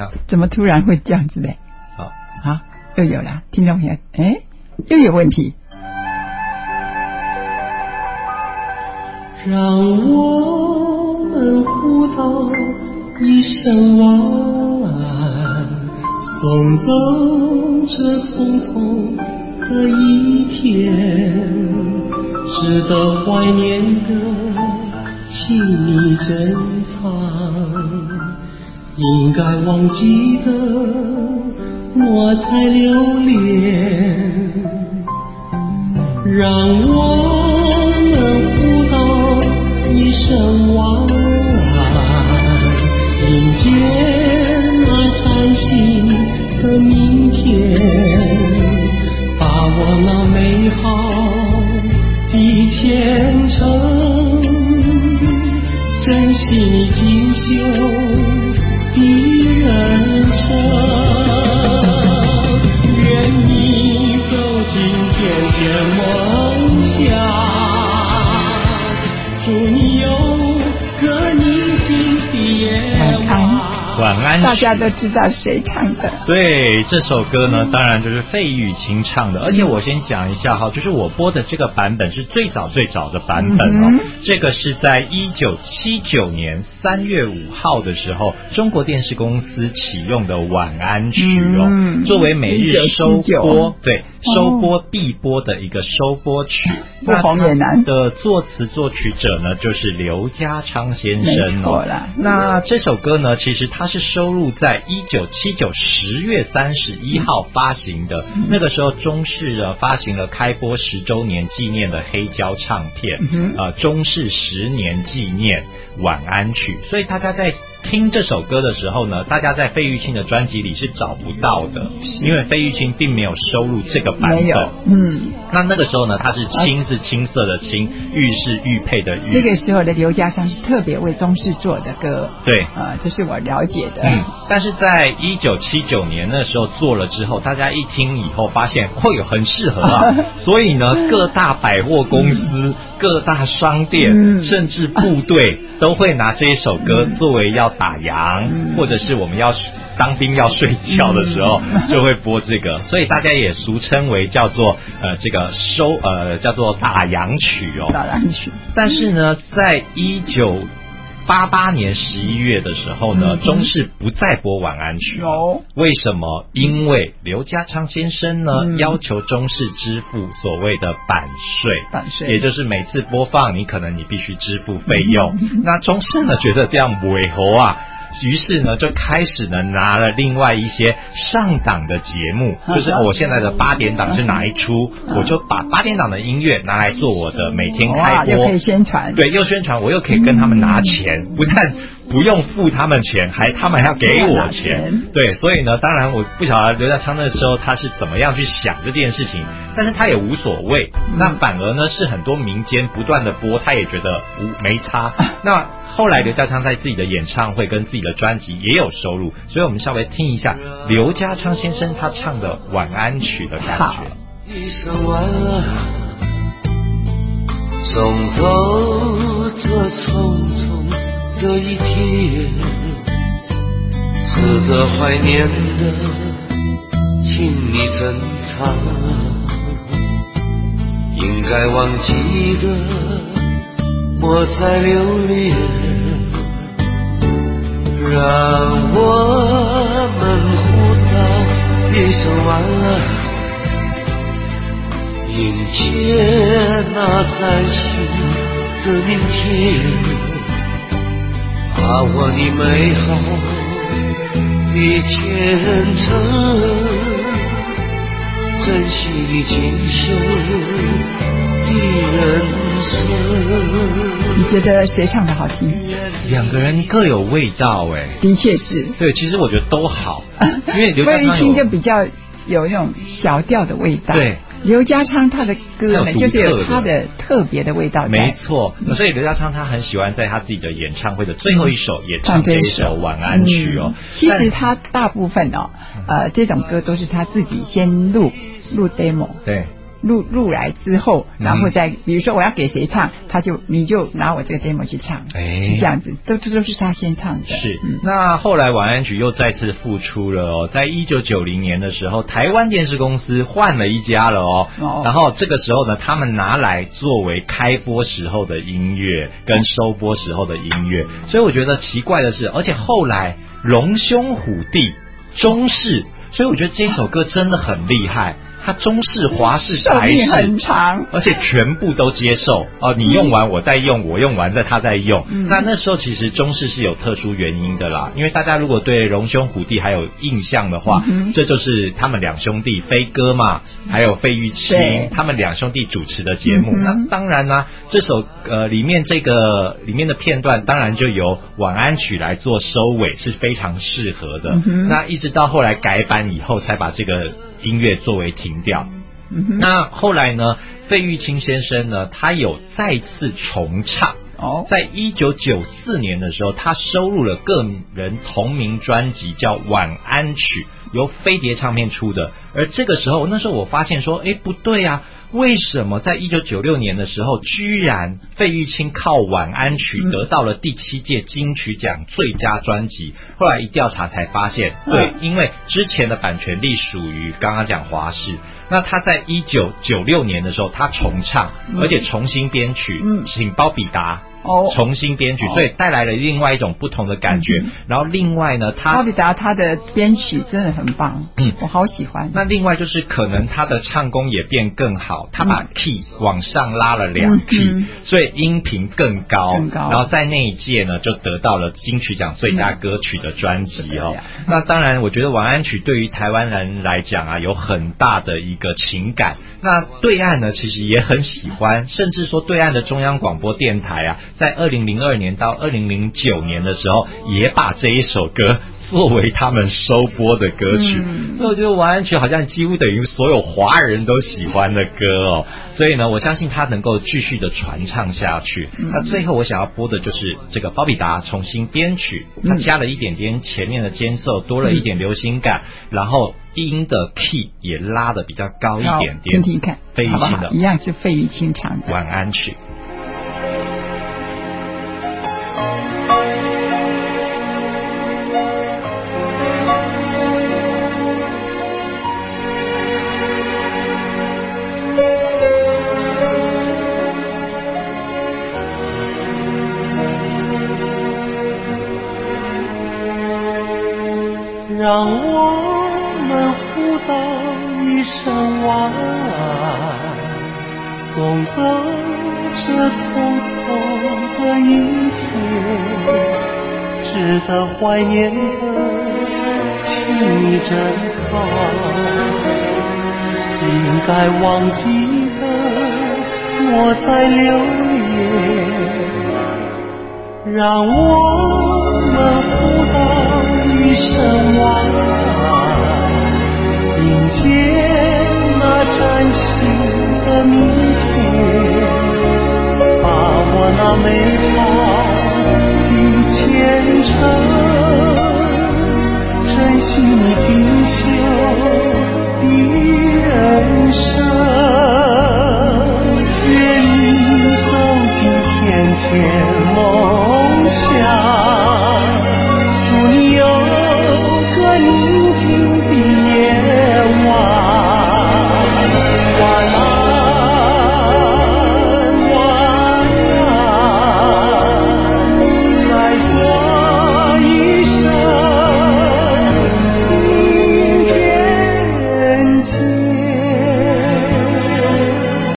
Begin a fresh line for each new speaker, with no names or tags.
好
怎么突然会这样子嘞？
好，
好，又有了，听众朋友，哎，又有问题。
让我们互道一声晚安，送走这匆匆的一天，值得怀念的，请你珍藏；应该忘记的，我才留恋。让我们互道一声晚安，迎接
晚。
晚
安
大家都知道谁唱的？
对这首歌呢，当然就是费玉清唱的。而且我先讲一下哈，就是我播的这个版本是最早最早的版本哦。
嗯
这个是在一九七九年三月五号的时候，中国电视公司启用的晚安曲哦，
嗯
作为每日收播对收播必播的一个收播曲。
不红也难
那它的作词作曲者呢，就是刘家昌先生
没错
哦。
啦
那这首歌呢，其实它是收录在一九七九十月三十一号发行的。
嗯
那个时候，中视呢发行了开播十周年纪念的黑胶唱片，
嗯
呃，中视十年纪念晚安曲。所以大家在听这首歌的时候呢，大家在费玉清的专辑里是找不到的，因为费玉清并没有收录这个版本。，
嗯，
那那个时候呢，他是青是青色的青，玉是玉佩的玉。
那个时候的刘家昌是特别为中式做的歌，
对。
呃，这是我了解的。
嗯，但是在一九七九年那时候做了之后，大家一听以后发现，哦有，很适合啊，所以呢，各大百货公司、各大商店，
嗯。
甚至部队都会拿这一首歌作为要打烊，
嗯
或者是我们要。当兵要睡觉的时候，就会播这个，所以大家也俗称为叫做呃这个收呃叫做打烊曲哦。
打烊曲，
但是呢，在一九八八年十一月的时候呢，
嗯
中视不再播晚安曲为什么？因为刘家昌先生呢、
嗯
要求中视支付所谓的版税。
版税
也就是每次播放，你可能你必须支付费用。
嗯
那中视呢觉得这样违和啊，于是呢就开始呢拿了另外一些上档的节目，
嗯
就是哦我现在的八点档是哪一出，
嗯
我就把八点档的音乐拿来做我的每天，开播。
又可以。宣传，
对，又宣传，我又可以跟他们拿钱，不但不用付他们钱，还他们还要给我钱
钱。
对，所以呢，当然我不晓得刘家昌那时候他是怎么样去想这件事情，但是他也无所谓。
嗯
那反而呢，是很多民间不断的播，他也觉得无没差。那后来刘家昌在自己的演唱会跟自己的专辑也有收入，所以我们稍微听一下刘家昌先生他唱的晚安曲的感觉。
一声晚安，送走这匆匆的一天，值得怀念的，请你珍藏；应该忘记的，莫再留恋。让我们互道一声晚安。迎接那崭新的明天，把我的美好的前程，珍惜你锦绣的人生。
你觉得谁唱的好听？
两个人各有味道哎。
的确是，
对，其实我觉得都好，因为刘家
魏玉清
昌有
就比较有那种小调的味道。
对，
刘家昌他的歌呢，就是有他的特别的味道。
没错，所以刘家昌他很喜欢在他自己的演唱会的最后一首也唱这一首晚安曲哦。
嗯。其实他大部分哦，呃，这种歌都是他自己先录录 demo，
对
录录来之后，
嗯。
然后再比如说我要给谁唱，他就你就拿我这个 demo 去唱，
哎。
是这样子，都这都是他先唱的。
是。
嗯，
那后来晚安曲又再次复出了哦，在一九九零年的时候，台湾电视公司换了一家了哦，
哦。
然后这个时候呢，他们拿来作为开播时候的音乐跟收播时候的音乐，所以我觉得奇怪的是，而且后来龙兄虎弟中式，所以我觉得这首歌真的很厉害，它中式、华式、
寿
台
命很。长。
而且全部都接受哦，你用完我再用，我用完再他再用。
嗯
那那时候其实中式是有特殊原因的啦，因为大家如果对荣兄虎弟还有印象的话，
嗯
这就是他们两兄弟飞哥嘛，还有费玉清他们两兄弟主持的节目。
嗯
那当然啦、这首呃里面这个里面的片段，当然就由晚安曲来做收尾，是非常适合的。
嗯
那一直到后来改版以后，才把这个音乐作为停掉。
嗯，
那后来呢？费玉清先生呢，他有再次重唱。
哦，
在一九九四年的时候，他收录了个人同名专辑，叫《晚安曲》，由飞碟唱片出的。而这个时候，那时候我发现说，哎，不对啊，为什么在一九九六年的时候，居然费玉清靠《晚安曲》
嗯
得到了第七届金曲奖最佳专辑？后来一调查才发现，
嗯
对，因为之前的版权隶属于刚刚讲华视，那他在一九九六年的时候，他重唱，
嗯
而且重新编曲，
嗯
请包比达。
哦，
重新编曲，
哦
所以带来了另外一种不同的感觉。
嗯
然后另外呢，他
阿比达他的编曲真的很棒，
嗯
我好喜欢。
那另外就是可能他的唱功也变更好，他把
嗯
key 往上拉了两
嗯
key，、
嗯
所以音频更高。
更高
然后在那一届呢，就得到了金曲奖最佳歌曲的专辑哦。那当然，我觉得《晚安曲》对于台湾人来讲啊，有很大的一个情感。那对岸呢，其实也很喜欢，甚至说对岸的中央广播电台啊，在二零零二年到二零零九年的时候，也把这一首歌作为他们收播的歌曲。
嗯
所以我觉得《晚安曲》好像几乎等于所有华人都喜欢的歌哦。所以呢，我相信它能够继续的传唱下去。
嗯
那最后我想要播的就是这个包比达重新编曲，它
嗯
加了一点点前面的间奏，多了一点流行感，然后音的 key 也拉的比较高一点点。
听听看，
费玉
好不好？
清的
一样是费玉清唱的。
晚安曲。
让我们互道一声晚安，送走这匆匆的一天，值得怀念的，请你珍藏，应该忘记的，莫再留恋。让我们互道